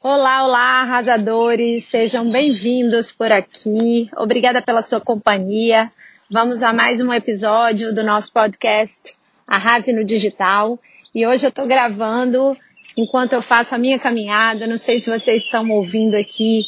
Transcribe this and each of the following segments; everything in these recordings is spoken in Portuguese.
Olá, olá, arrasadores, sejam bem-vindos por aqui. Obrigada pela sua companhia. Vamos a mais um episódio do nosso podcast Arrase no Digital. E hoje eu estou gravando enquanto eu faço a minha caminhada. Não sei se vocês estão ouvindo aqui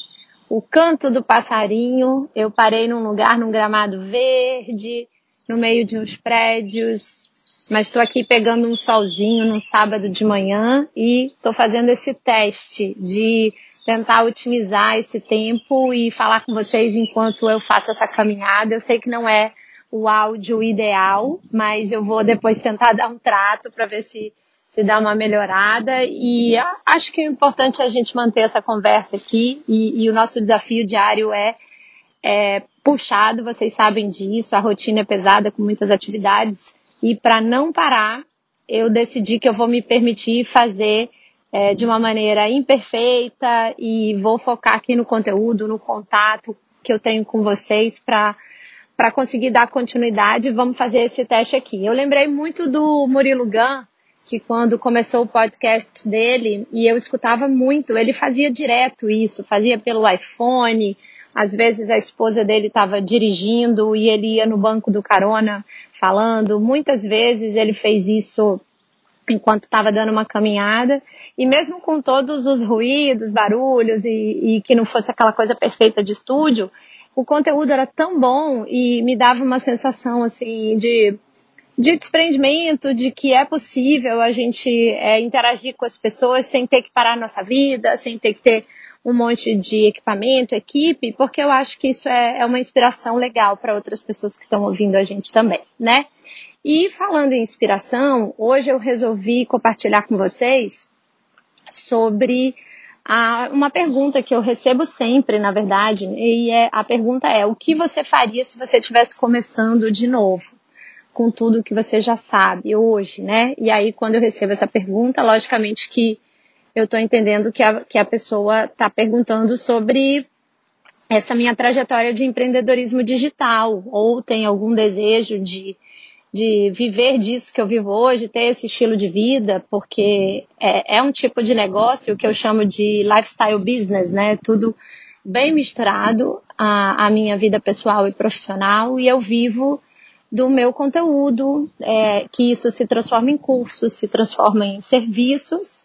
o canto do passarinho. Eu parei num lugar, num gramado verde, no meio de uns prédios, mas estou aqui pegando um solzinho num sábado de manhã e estou fazendo esse teste de tentar otimizar esse tempo e falar com vocês enquanto eu faço essa caminhada. Eu sei que não é o áudio ideal, mas eu vou depois tentar dar um trato para ver se se dá uma melhorada e acho que é importante a gente manter essa conversa aqui e, e o nosso desafio diário é, é puxado, vocês sabem disso, a rotina é pesada com muitas atividades e para não parar, eu decidi que eu vou me permitir fazer é, de uma maneira imperfeita e vou focar aqui no conteúdo, no contato que eu tenho com vocês para para conseguir dar continuidade, vamos fazer esse teste aqui. Eu lembrei muito do Murilo Gun, que quando começou o podcast dele, e eu escutava muito, ele fazia direto isso, fazia pelo iPhone, às vezes a esposa dele estava dirigindo e ele ia no banco do carona falando. Muitas vezes ele fez isso enquanto estava dando uma caminhada. E mesmo com todos os ruídos, barulhos e, e que não fosse aquela coisa perfeita de estúdio, o conteúdo era tão bom e me dava uma sensação assim de de desprendimento, de que é possível a gente é, interagir com as pessoas sem ter que parar nossa vida, sem ter que ter um monte de equipamento, equipe, porque eu acho que isso é, é uma inspiração legal para outras pessoas que estão ouvindo a gente também, né? E falando em inspiração, hoje eu resolvi compartilhar com vocês sobre a, uma pergunta que eu recebo sempre, na verdade, e é, a pergunta é: o que você faria se você estivesse começando de novo? Com tudo que você já sabe hoje, né? E aí, quando eu recebo essa pergunta, logicamente que eu estou entendendo que a, que a pessoa está perguntando sobre essa minha trajetória de empreendedorismo digital, ou tem algum desejo de, de viver disso que eu vivo hoje, ter esse estilo de vida, porque é, é um tipo de negócio que eu chamo de lifestyle business, né? Tudo bem misturado a, a minha vida pessoal e profissional, e eu vivo do meu conteúdo, é, que isso se transforma em cursos, se transforma em serviços,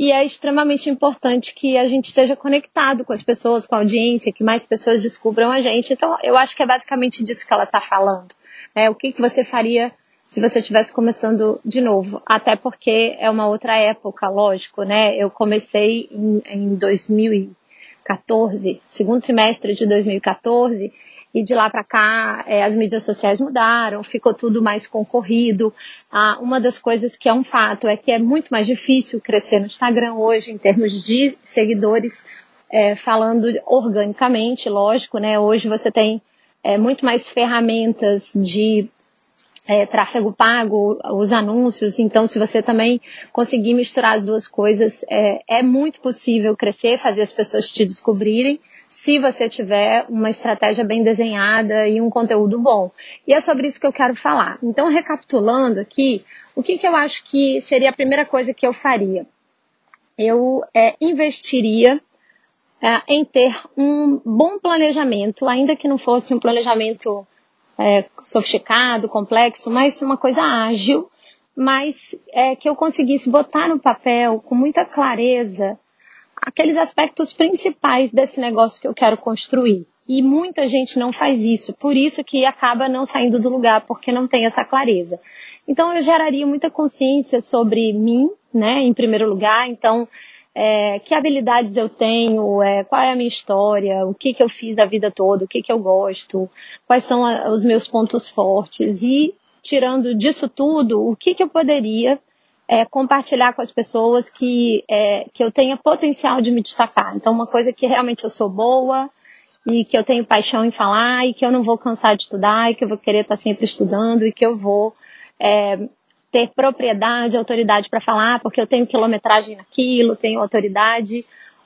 e é extremamente importante que a gente esteja conectado com as pessoas, com a audiência, que mais pessoas descubram a gente. Então, eu acho que é basicamente disso que ela está falando. É, o que, que você faria se você estivesse começando de novo? Até porque é uma outra época, lógico, né? Eu comecei em, em 2014, segundo semestre de 2014, e de lá para cá é, as mídias sociais mudaram, ficou tudo mais concorrido. Ah, uma das coisas que é um fato é que é muito mais difícil crescer no Instagram hoje em termos de seguidores, é, falando organicamente, lógico, né? Hoje você tem é, muito mais ferramentas de é, tráfego pago, os anúncios. Então, se você também conseguir misturar as duas coisas, é, é muito possível crescer, fazer as pessoas te descobrirem se você tiver uma estratégia bem desenhada e um conteúdo bom. E é sobre isso que eu quero falar. Então, recapitulando aqui, o que, que eu acho que seria a primeira coisa que eu faria? Eu é, investiria é, em ter um bom planejamento, ainda que não fosse um planejamento é, sofisticado, complexo, mas uma coisa ágil, mas é, que eu conseguisse botar no papel com muita clareza aqueles aspectos principais desse negócio que eu quero construir. E muita gente não faz isso, por isso que acaba não saindo do lugar, porque não tem essa clareza. Então eu geraria muita consciência sobre mim, né, em primeiro lugar. Então, é, que habilidades eu tenho, é, qual é a minha história, o que, que eu fiz da vida toda, o que, que eu gosto, quais são a, os meus pontos fortes? E tirando disso tudo, o que, que eu poderia é, compartilhar com as pessoas que, é, que eu tenha potencial de me destacar. Então, uma coisa que realmente eu sou boa e que eu tenho paixão em falar e que eu não vou cansar de estudar e que eu vou querer estar sempre estudando e que eu vou é, ter propriedade, autoridade para falar, porque eu tenho quilometragem naquilo, tenho autoridade,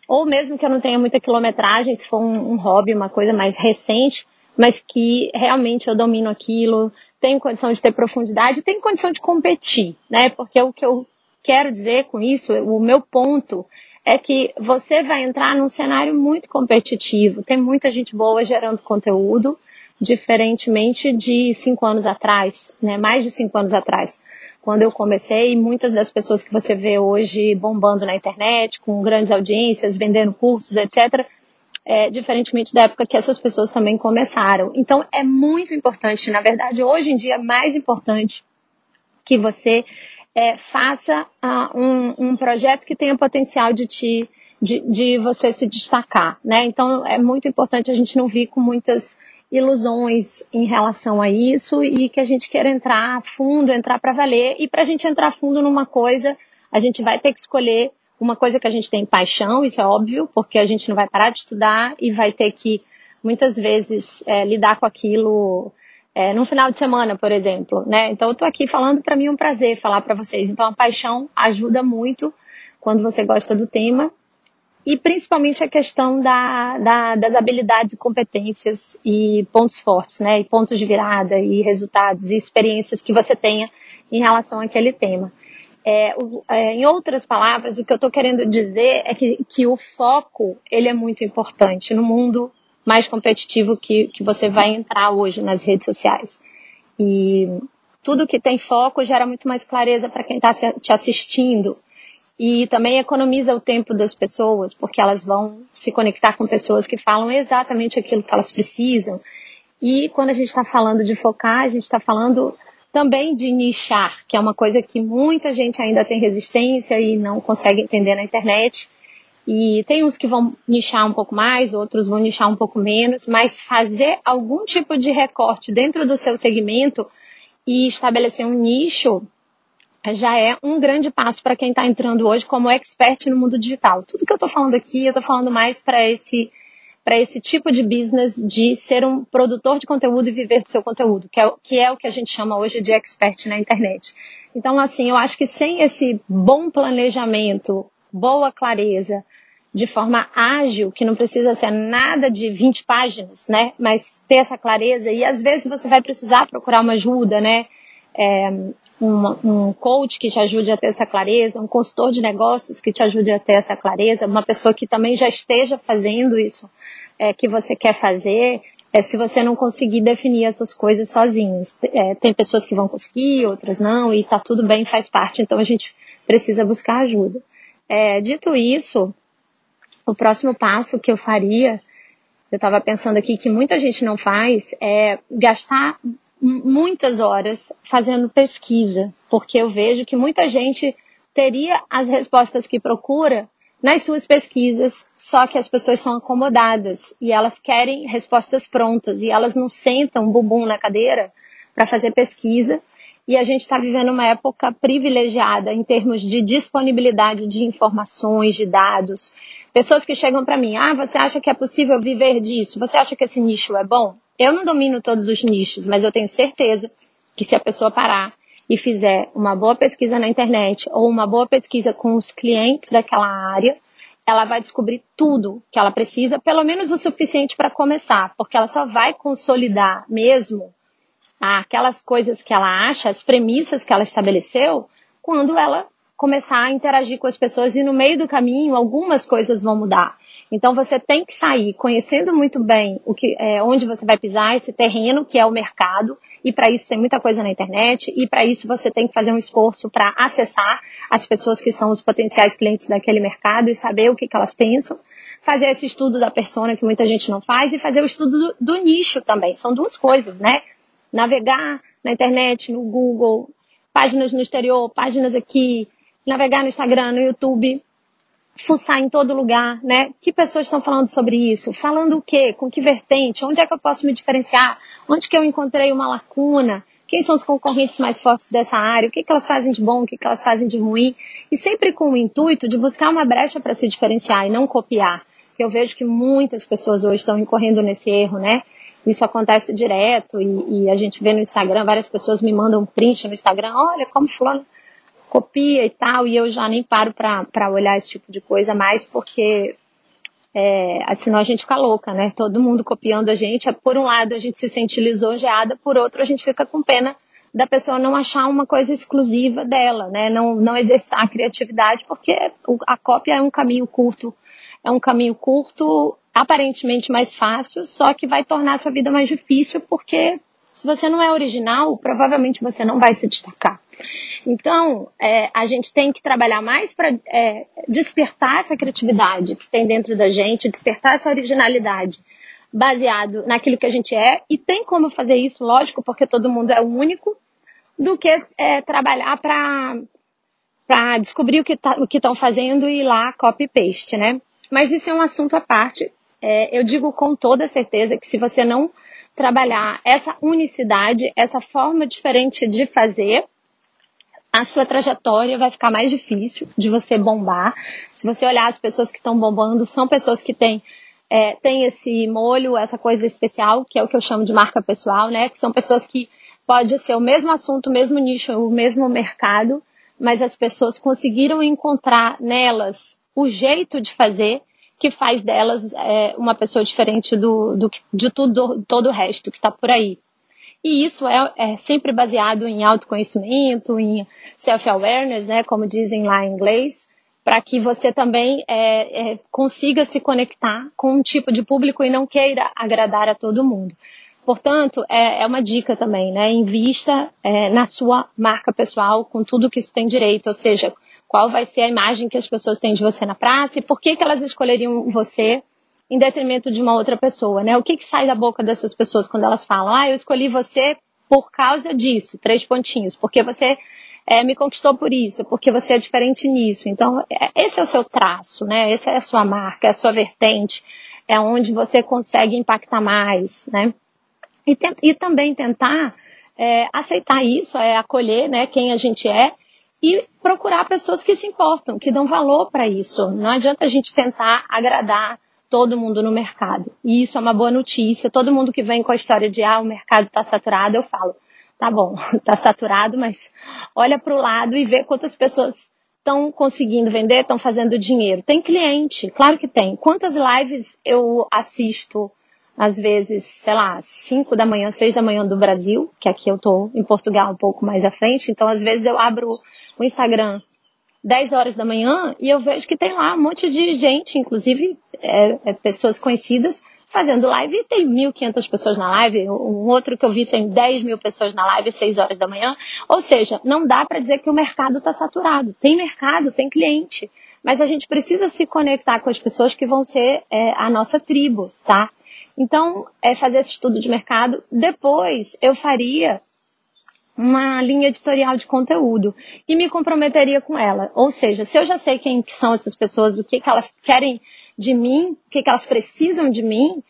ou mesmo que eu não tenha muita quilometragem, se for um, um hobby, uma coisa mais recente, mas que realmente eu domino aquilo, tenho condição de ter profundidade, tenho condição de competir, né? Porque o que eu quero dizer com isso, o meu ponto é que você vai entrar num cenário muito competitivo. Tem muita gente boa gerando conteúdo, diferentemente de cinco anos atrás, né? Mais de cinco anos atrás. Quando eu comecei, muitas das pessoas que você vê hoje bombando na internet, com grandes audiências, vendendo cursos, etc., é, diferentemente da época que essas pessoas também começaram. Então, é muito importante, na verdade, hoje em dia, é mais importante que você é, faça uh, um, um, projeto que tenha potencial de te de, de, você se destacar, né? Então é muito importante a gente não vir com muitas ilusões em relação a isso e que a gente queira entrar fundo, entrar para valer. E para a gente entrar fundo numa coisa, a gente vai ter que escolher uma coisa que a gente tem paixão, isso é óbvio, porque a gente não vai parar de estudar e vai ter que muitas vezes é, lidar com aquilo é, no final de semana, por exemplo, né? Então eu estou aqui falando para mim é um prazer falar para vocês. Então a paixão ajuda muito quando você gosta do tema e principalmente a questão da, da, das habilidades e competências e pontos fortes, né? E pontos de virada e resultados e experiências que você tenha em relação àquele tema. É, o, é, em outras palavras, o que eu estou querendo dizer é que, que o foco ele é muito importante no mundo mais competitivo que, que você vai entrar hoje nas redes sociais. E tudo que tem foco gera muito mais clareza para quem está te assistindo e também economiza o tempo das pessoas, porque elas vão se conectar com pessoas que falam exatamente aquilo que elas precisam. E quando a gente está falando de focar, a gente está falando também de nichar, que é uma coisa que muita gente ainda tem resistência e não consegue entender na internet. E tem uns que vão nichar um pouco mais, outros vão nichar um pouco menos, mas fazer algum tipo de recorte dentro do seu segmento e estabelecer um nicho já é um grande passo para quem está entrando hoje como expert no mundo digital. Tudo que eu estou falando aqui, eu estou falando mais para esse para esse tipo de business de ser um produtor de conteúdo e viver do seu conteúdo, que é, que é o que a gente chama hoje de expert na internet. Então, assim, eu acho que sem esse bom planejamento, boa clareza, de forma ágil, que não precisa ser nada de 20 páginas, né? Mas ter essa clareza e às vezes você vai precisar procurar uma ajuda, né? é, uma, um coach que te ajude a ter essa clareza, um consultor de negócios que te ajude a ter essa clareza, uma pessoa que também já esteja fazendo isso é, que você quer fazer, é, se você não conseguir definir essas coisas sozinhos. É, tem pessoas que vão conseguir, outras não, e tá tudo bem, faz parte, então a gente precisa buscar ajuda. É, dito isso, o próximo passo que eu faria, eu estava pensando aqui que muita gente não faz, é gastar muitas horas fazendo pesquisa, porque eu vejo que muita gente teria as respostas que procura nas suas pesquisas, só que as pessoas são acomodadas e elas querem respostas prontas e elas não sentam bumbum na cadeira para fazer pesquisa. E a gente está vivendo uma época privilegiada em termos de disponibilidade de informações, de dados. Pessoas que chegam para mim, ah, você acha que é possível viver disso? Você acha que esse nicho é bom? Eu não domino todos os nichos, mas eu tenho certeza que se a pessoa parar e fizer uma boa pesquisa na internet ou uma boa pesquisa com os clientes daquela área, ela vai descobrir tudo que ela precisa, pelo menos o suficiente para começar, porque ela só vai consolidar mesmo aquelas coisas que ela acha, as premissas que ela estabeleceu, quando ela começar a interagir com as pessoas e no meio do caminho algumas coisas vão mudar. Então você tem que sair conhecendo muito bem o que, é, onde você vai pisar, esse terreno que é o mercado, e para isso tem muita coisa na internet, e para isso você tem que fazer um esforço para acessar as pessoas que são os potenciais clientes daquele mercado e saber o que, que elas pensam, fazer esse estudo da persona que muita gente não faz e fazer o estudo do, do nicho também. São duas coisas, né? Navegar na internet, no Google, páginas no exterior, páginas aqui, navegar no Instagram, no YouTube, fuçar em todo lugar, né? Que pessoas estão falando sobre isso? Falando o quê? Com que vertente? Onde é que eu posso me diferenciar? Onde que eu encontrei uma lacuna? Quem são os concorrentes mais fortes dessa área? O que, que elas fazem de bom? O que, que elas fazem de ruim? E sempre com o intuito de buscar uma brecha para se diferenciar e não copiar. Que eu vejo que muitas pessoas hoje estão incorrendo nesse erro, né? Isso acontece direto e, e a gente vê no Instagram, várias pessoas me mandam um print no Instagram, olha como fulano copia e tal, e eu já nem paro para olhar esse tipo de coisa mais, porque é, senão a gente fica louca, né? Todo mundo copiando a gente. Por um lado a gente se sente lisonjeada, por outro a gente fica com pena da pessoa não achar uma coisa exclusiva dela, né? Não, não exercitar a criatividade, porque a cópia é um caminho curto, é um caminho curto, aparentemente mais fácil, só que vai tornar a sua vida mais difícil, porque se você não é original, provavelmente você não vai se destacar. Então, é, a gente tem que trabalhar mais para é, despertar essa criatividade que tem dentro da gente, despertar essa originalidade baseado naquilo que a gente é, e tem como fazer isso, lógico, porque todo mundo é único, do que é, trabalhar para descobrir o que tá, estão fazendo e ir lá copy-paste, né? Mas isso é um assunto à parte. É, eu digo com toda certeza que se você não trabalhar essa unicidade, essa forma diferente de fazer, a sua trajetória vai ficar mais difícil de você bombar. Se você olhar as pessoas que estão bombando, são pessoas que têm é, têm esse molho, essa coisa especial, que é o que eu chamo de marca pessoal, né? Que são pessoas que pode ser o mesmo assunto, o mesmo nicho, o mesmo mercado, mas as pessoas conseguiram encontrar nelas o jeito de fazer que faz delas é, uma pessoa diferente do, do de tudo, todo o resto que está por aí. E isso é, é, sempre baseado em autoconhecimento, em self-awareness, né, como dizem lá em inglês, para que você também é, é, consiga se conectar com um tipo de público e não queira agradar a todo mundo. Portanto, é, é uma dica também, né? Invista é, na sua marca pessoal com tudo que isso tem direito, ou seja, qual vai ser a imagem que as pessoas têm de você na praça e por que, que elas escolheriam você em detrimento de uma outra pessoa, né? O que, que sai da boca dessas pessoas quando elas falam, ah, eu escolhi você por causa disso, três pontinhos, porque você é, me conquistou por isso, porque você é diferente nisso. Então, é, esse é o seu traço, né? Essa é a sua marca, é a sua vertente, é onde você consegue impactar mais, né? E, e também tentar é, aceitar isso, é acolher né, quem a gente é e procurar pessoas que se importam, que dão valor para isso. Não adianta a gente tentar agradar todo mundo no mercado. E isso é uma boa notícia. Todo mundo que vem com a história de ah, o mercado está saturado, eu falo, tá bom, está saturado, mas olha para o lado e vê quantas pessoas estão conseguindo vender, estão fazendo dinheiro. Tem cliente, claro que tem. Quantas lives eu assisto às vezes, sei lá, 5 da manhã, 6 da manhã do Brasil, que aqui eu tô em Portugal um pouco mais à frente, então às vezes eu abro o Instagram 10 horas da manhã e eu vejo que tem lá um monte de gente, inclusive é, é, pessoas conhecidas, fazendo live. E tem 1.500 pessoas na live, um outro que eu vi tem 10 mil pessoas na live 6 horas da manhã, ou seja, não dá para dizer que o mercado está saturado, tem mercado, tem cliente, mas a gente precisa se conectar com as pessoas que vão ser é, a nossa tribo, tá? Então, é fazer esse estudo de mercado. Depois, eu faria uma linha editorial de conteúdo e me comprometeria com ela. Ou seja, se eu já sei quem são essas pessoas, o que, que elas querem de mim, o que, que elas precisam de mim,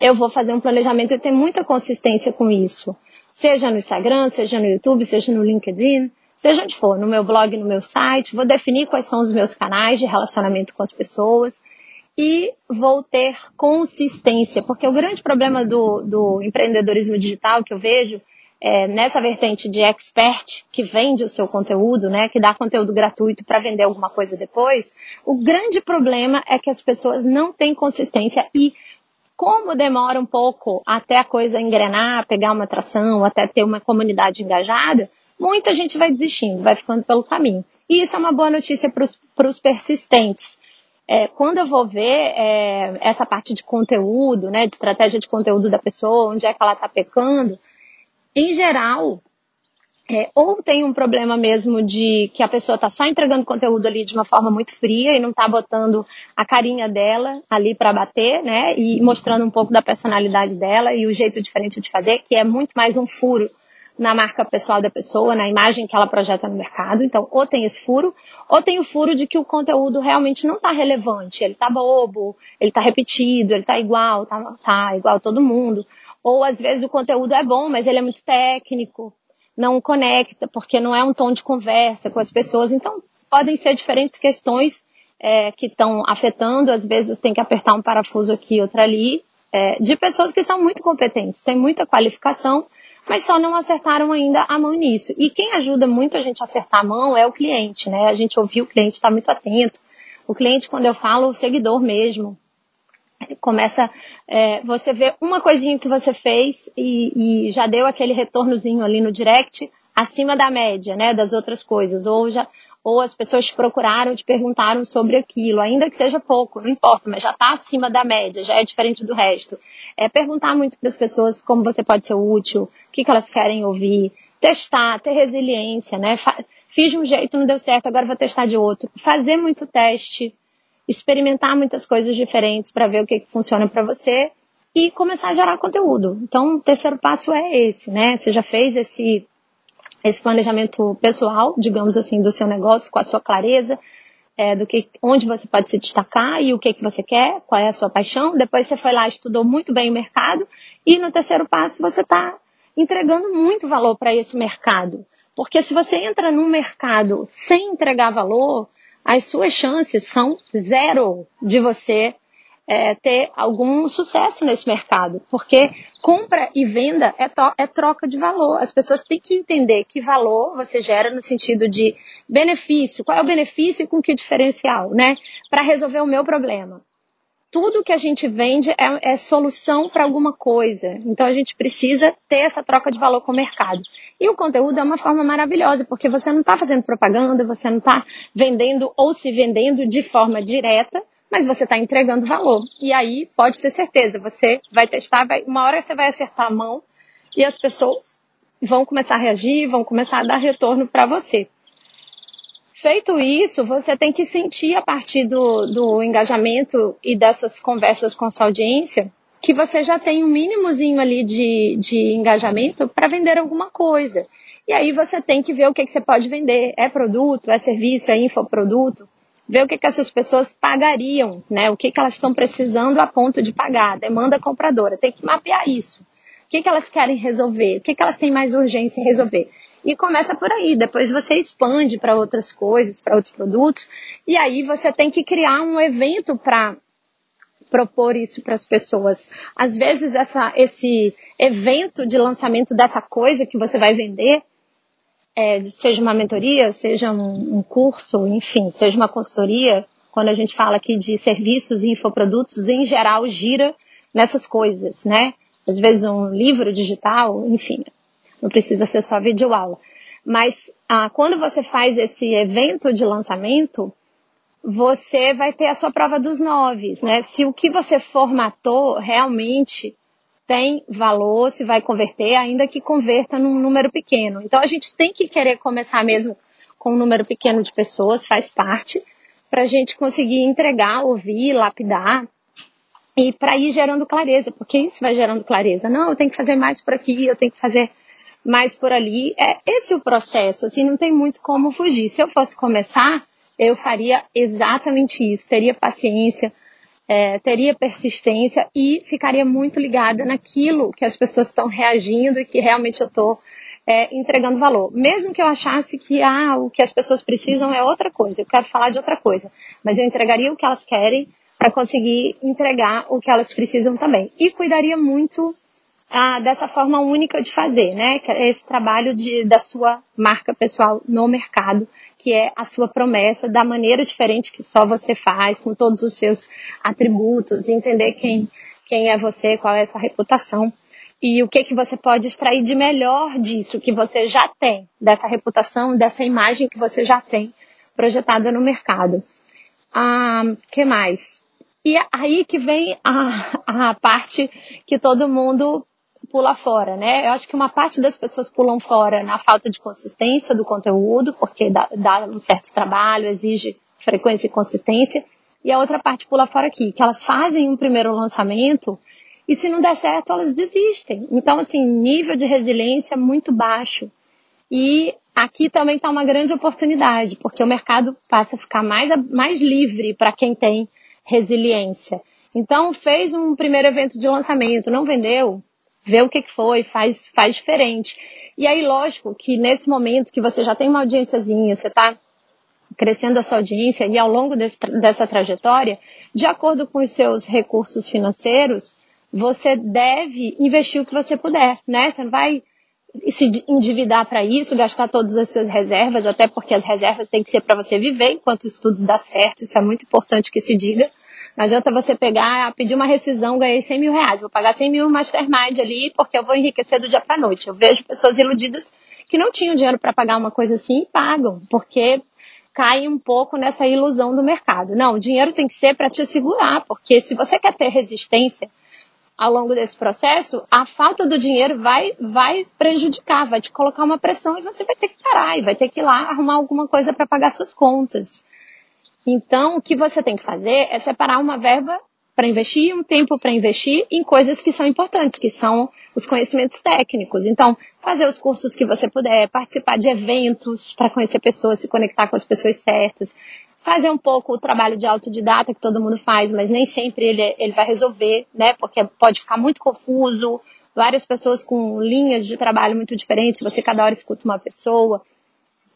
eu vou fazer um planejamento e ter muita consistência com isso. Seja no Instagram, seja no YouTube, seja no LinkedIn, seja onde for, no meu blog, no meu site, vou definir quais são os meus canais de relacionamento com as pessoas e vou ter consistência, porque o grande problema do, do empreendedorismo digital que eu vejo é, nessa vertente de expert que vende o seu conteúdo, né, que dá conteúdo gratuito para vender alguma coisa depois, o grande problema é que as pessoas não têm consistência e como demora um pouco até a coisa engrenar, pegar uma atração, até ter uma comunidade engajada, muita gente vai desistindo, vai ficando pelo caminho. E isso é uma boa notícia para os persistentes é, quando eu vou ver é, essa parte de conteúdo, né, de estratégia de conteúdo da pessoa, onde é que ela está pecando, em geral, é, ou tem um problema mesmo de que a pessoa está só entregando conteúdo ali de uma forma muito fria e não está botando a carinha dela ali para bater, né, e mostrando um pouco da personalidade dela e o jeito diferente de fazer, que é muito mais um furo na marca pessoal da pessoa, na imagem que ela projeta no mercado. Então, ou tem esse furo, ou tem o furo de que o conteúdo realmente não está relevante, ele está bobo, ele está repetido, ele está igual, tá, tá igual todo mundo. Ou às vezes o conteúdo é bom, mas ele é muito técnico, não conecta, porque não é um tom de conversa com as pessoas. Então, podem ser diferentes questões é, que estão afetando, às vezes tem que apertar um parafuso aqui, outro ali, é, de pessoas que são muito competentes, têm muita qualificação, mas só não acertaram ainda a mão nisso. E quem ajuda muito a gente a acertar a mão é o cliente, né? A gente ouviu o cliente, está muito atento. O cliente, quando eu falo, o seguidor mesmo. Começa, é, você vê uma coisinha que você fez e, e já deu aquele retornozinho ali no direct, acima da média, né, das outras coisas, ou já ou as pessoas te procuraram, te perguntaram sobre aquilo, ainda que seja pouco, não importa, mas já está acima da média, já é diferente do resto. É perguntar muito para as pessoas como você pode ser útil, o que, que elas querem ouvir, testar, ter resiliência, né? Fiz de um jeito, não deu certo, agora vou testar de outro. Fazer muito teste, experimentar muitas coisas diferentes para ver o que, que funciona para você e começar a gerar conteúdo. Então, o terceiro passo é esse, né? Você já fez esse esse planejamento pessoal, digamos assim, do seu negócio, com a sua clareza, é, do que, onde você pode se destacar e o que, que você quer, qual é a sua paixão. Depois você foi lá, estudou muito bem o mercado e no terceiro passo você está entregando muito valor para esse mercado. Porque se você entra num mercado sem entregar valor, as suas chances são zero de você é, ter algum sucesso nesse mercado, porque compra e venda é, é, troca de valor. As pessoas têm que entender que valor você gera no sentido de benefício, qual é o benefício e com que diferencial, né? Para resolver o meu problema. Tudo que a gente vende é, é solução para alguma coisa. Então a gente precisa ter essa troca de valor com o mercado. E o conteúdo é uma forma maravilhosa, porque você não está fazendo propaganda, você não está vendendo ou se vendendo de forma direta, mas você está entregando valor. E aí, pode ter certeza, você vai testar, vai, uma hora você vai acertar a mão e as pessoas vão começar a reagir, vão começar a dar retorno para você. Feito isso, você tem que sentir a partir do, do engajamento e dessas conversas com a sua audiência que você já tem um mínimozinho ali de, de engajamento para vender alguma coisa. E aí você tem que ver o que, que você pode vender. É produto, é serviço, é infoproduto ver o que, que essas pessoas pagariam, né? O que, que elas estão precisando a ponto de pagar, demanda compradora. Tem que mapear isso. O que, que elas querem resolver? O que, que elas têm mais urgência em resolver? E começa por aí. Depois você expande para outras coisas, para outros produtos. E aí você tem que criar um evento para propor isso para as pessoas. Às vezes essa, esse evento de lançamento dessa coisa que você vai vender é, seja uma mentoria, seja um, um, curso, enfim, seja uma consultoria, quando a gente fala aqui de serviços e infoprodutos, em geral gira nessas coisas, né? Às vezes um livro digital, enfim, não precisa ser só videoaula. Mas ah, quando você faz esse evento de lançamento, você vai ter a sua prova dos nove, né? Se o que você formatou realmente tem valor, se vai converter, ainda que converta num número pequeno. Então a gente tem que querer começar mesmo com um número pequeno de pessoas, faz parte, para a gente conseguir entregar, ouvir, lapidar e para ir gerando clareza, porque isso vai gerando clareza. Não, eu tenho que fazer mais por aqui, eu tenho que fazer mais por ali. É esse o processo, assim, não tem muito como fugir. Se eu fosse começar, eu faria exatamente isso, teria paciência, é, teria persistência e ficaria muito ligada naquilo que as pessoas estão reagindo e que realmente eu estou é, entregando valor. Mesmo que eu achasse que ah, o que as pessoas precisam é outra coisa, eu quero falar de outra coisa, mas eu entregaria o que elas querem para conseguir entregar o que elas precisam também. E cuidaria muito ah, dessa forma única de fazer, né? É esse trabalho de, da sua marca pessoal no mercado, que é a sua promessa da maneira diferente que só você faz, com todos os seus atributos, entender quem, quem é você, qual é a sua reputação e o que que você pode extrair de melhor disso que você já tem, dessa reputação, dessa imagem que você já tem projetada no mercado. Ah, que mais? E aí que vem a, a parte que todo mundo pula fora, né? Eu acho que uma parte das pessoas pulam fora na falta de consistência do conteúdo, porque dá, dá um certo trabalho, exige frequência e consistência. E a outra parte pula fora aqui, que elas fazem um primeiro lançamento e se não der certo, elas desistem. Então, assim, nível de resiliência muito baixo. E aqui também está uma grande oportunidade, porque o mercado passa a ficar mais, mais livre para quem tem resiliência. Então, fez um primeiro evento de lançamento, não vendeu, vê o que, foi, faz, faz diferente. E aí, lógico que nesse momento que você já tem uma audiênciazinha, você está crescendo a sua audiência e ao longo desse, dessa trajetória, de acordo com os seus recursos financeiros, você deve investir o que você puder, né? Você não vai se endividar para isso, gastar todas as suas reservas, até porque as reservas têm que ser para você viver enquanto o estudo dá certo, isso é muito importante que se diga. Não adianta você pegar, pedir uma rescisão, ganhei 100 mil reais, vou pagar 100 mil mastermind ali porque eu vou enriquecer do dia para noite. Eu vejo pessoas iludidas que não tinham dinheiro para pagar uma coisa assim e pagam, porque cai um pouco nessa ilusão do mercado. Não, o dinheiro tem que ser para te segurar, porque se você quer ter resistência ao longo desse processo, a falta do dinheiro vai, vai prejudicar, vai te colocar uma pressão e você vai ter que parar e vai ter que ir lá arrumar alguma coisa para pagar suas contas. Então, o que você tem que fazer é separar uma verba para investir, um tempo para investir em coisas que são importantes, que são os conhecimentos técnicos. Então, fazer os cursos que você puder, participar de eventos para conhecer pessoas, se conectar com as pessoas certas, fazer um pouco o trabalho de autodidata que todo mundo faz, mas nem sempre ele, ele vai resolver, né? Porque pode ficar muito confuso, várias pessoas com linhas de trabalho muito diferentes, você cada hora escuta uma pessoa.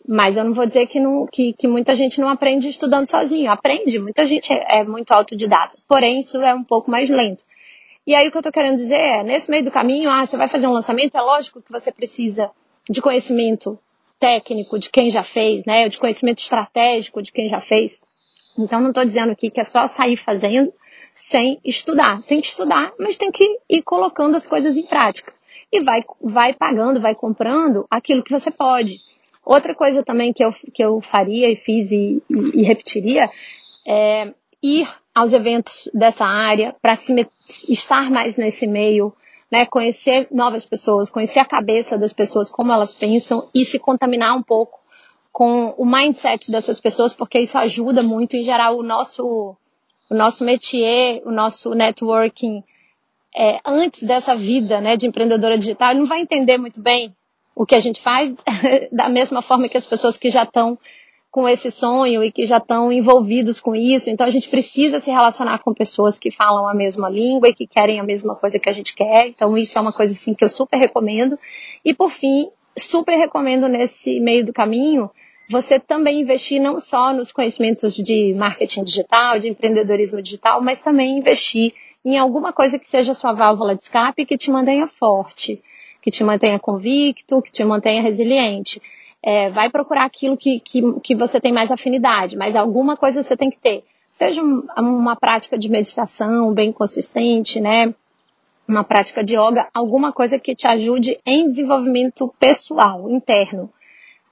Mas eu não vou dizer que, não, que, que muita gente não aprende estudando sozinho. Aprende, muita gente é, é muito autodidata. Porém, isso é um pouco mais lento. E aí o que eu estou querendo dizer é, nesse meio do caminho, ah, você vai fazer um lançamento, é lógico que você precisa de conhecimento técnico de quem já fez, né? De conhecimento estratégico de quem já fez. Então não estou dizendo aqui que é só sair fazendo sem estudar. Tem que estudar, mas tem que ir colocando as coisas em prática. E vai, vai pagando, vai comprando aquilo que você pode. Outra coisa também que eu, que eu faria e fiz e, e, e repetiria é ir aos eventos dessa área para estar mais nesse meio, né, conhecer novas pessoas, conhecer a cabeça das pessoas, como elas pensam e se contaminar um pouco com o mindset dessas pessoas, porque isso ajuda muito em gerar o nosso, o nosso métier, o nosso networking. É, antes dessa vida né, de empreendedora digital, não vai entender muito bem o que a gente faz da mesma forma que as pessoas que já estão com esse sonho e que já estão envolvidos com isso. Então a gente precisa se relacionar com pessoas que falam a mesma língua e que querem a mesma coisa que a gente quer. Então isso é uma coisa assim que eu super recomendo. E por fim, super recomendo nesse meio do caminho você também investir não só nos conhecimentos de marketing digital, de empreendedorismo digital, mas também investir em alguma coisa que seja sua válvula de escape e que te mantenha forte, que te mantenha convicto, que te mantenha resiliente é, vai procurar aquilo que, que, que você tem mais afinidade, mas alguma coisa você tem que ter. Seja uma prática de meditação bem consistente, né? Uma prática de yoga, alguma coisa que te ajude em desenvolvimento pessoal, interno.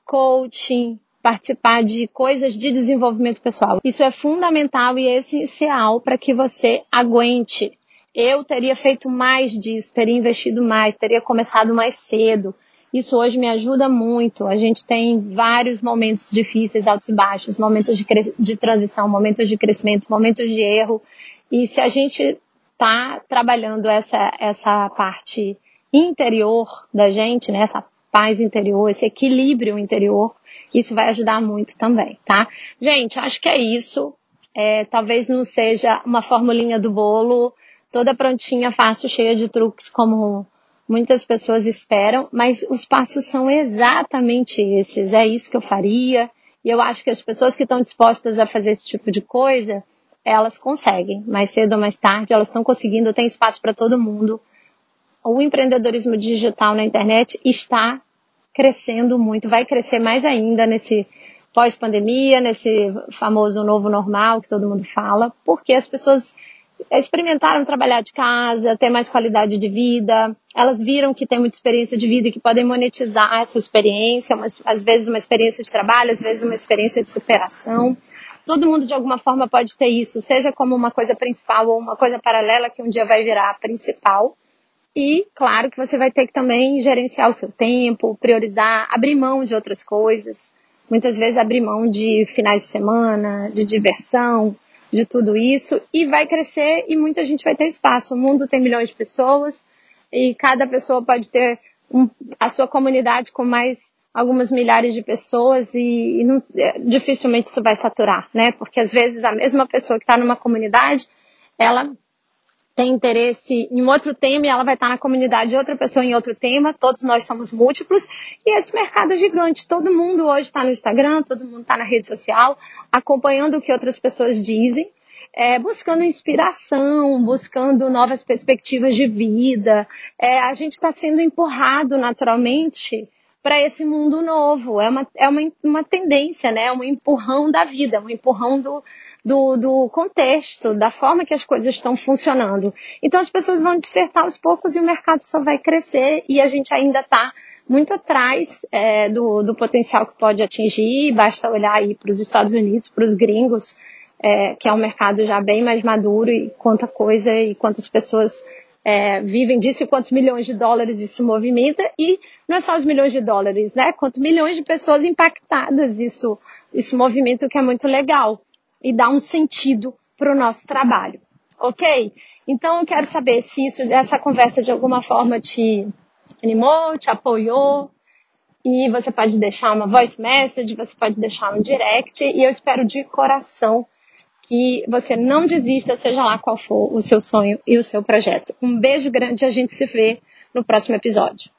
Coaching, participar de coisas de desenvolvimento pessoal. Isso é fundamental e essencial para que você aguente. Eu teria feito mais disso, teria investido mais, teria começado mais cedo. Isso hoje me ajuda muito. A gente tem vários momentos difíceis, altos e baixos, momentos de, de transição, momentos de crescimento, momentos de erro. E se a gente está trabalhando essa, essa parte interior da gente, né, essa paz interior, esse equilíbrio interior, isso vai ajudar muito também, tá? Gente, acho que é isso. É, talvez não seja uma formulinha do bolo toda prontinha, fácil, cheia de truques como muitas pessoas esperam, mas os passos são exatamente esses. É isso que eu faria. E eu acho que as pessoas que estão dispostas a fazer esse tipo de coisa, elas conseguem. Mais cedo ou mais tarde, elas estão conseguindo, tem espaço para todo mundo. O empreendedorismo digital na internet está crescendo muito, vai crescer mais ainda nesse pós-pandemia, nesse famoso novo normal que todo mundo fala, porque as pessoas experimentaram trabalhar de casa, ter mais qualidade de vida, elas viram que tem muita experiência de vida e que podem monetizar essa experiência, às vezes uma experiência de trabalho, às vezes uma experiência de superação. Todo mundo de alguma forma pode ter isso, seja como uma coisa principal ou uma coisa paralela que um dia vai virar principal. E claro que você vai ter que também gerenciar o seu tempo, priorizar, abrir mão de outras coisas. Muitas vezes abrir mão de finais de semana, de diversão, de tudo isso e vai crescer e muita gente vai ter espaço. O mundo tem milhões de pessoas e cada pessoa pode ter um, a sua comunidade com mais algumas milhares de pessoas e, e não, é, dificilmente isso vai saturar, né? Porque às vezes a mesma pessoa que está numa comunidade, ela tem interesse em outro tema e ela vai estar na comunidade de outra pessoa em outro tema, todos nós somos múltiplos, e esse mercado é gigante. Todo mundo hoje está no Instagram, todo mundo está na rede social, acompanhando o que outras pessoas dizem, é, buscando inspiração, buscando novas perspectivas de vida. É, a gente está sendo empurrado naturalmente para esse mundo novo. É uma, é uma, uma tendência, né? É um empurrão da vida, um empurrão do, do, do contexto, da forma que as coisas estão funcionando. Então as pessoas vão despertar aos poucos e o mercado só vai crescer e a gente ainda está muito atrás é, do, do potencial que pode atingir. Basta olhar aí para os Estados Unidos, para os gringos, é, que é um mercado já bem mais maduro e quanta coisa e quantas pessoas é, vivem disso e quantos milhões de dólares isso movimenta. E não é só os milhões de dólares, né? Quanto milhões de pessoas impactadas isso, isso movimenta, o que é muito legal e dá um sentido para o nosso trabalho. Ok? Então eu quero saber se isso, essa conversa de alguma forma te animou, te apoiou. E você pode deixar uma voice message, você pode deixar um direct. E eu espero de coração que você não desista, seja lá qual for o seu sonho e o seu projeto. Um beijo grande e a gente se vê no próximo episódio.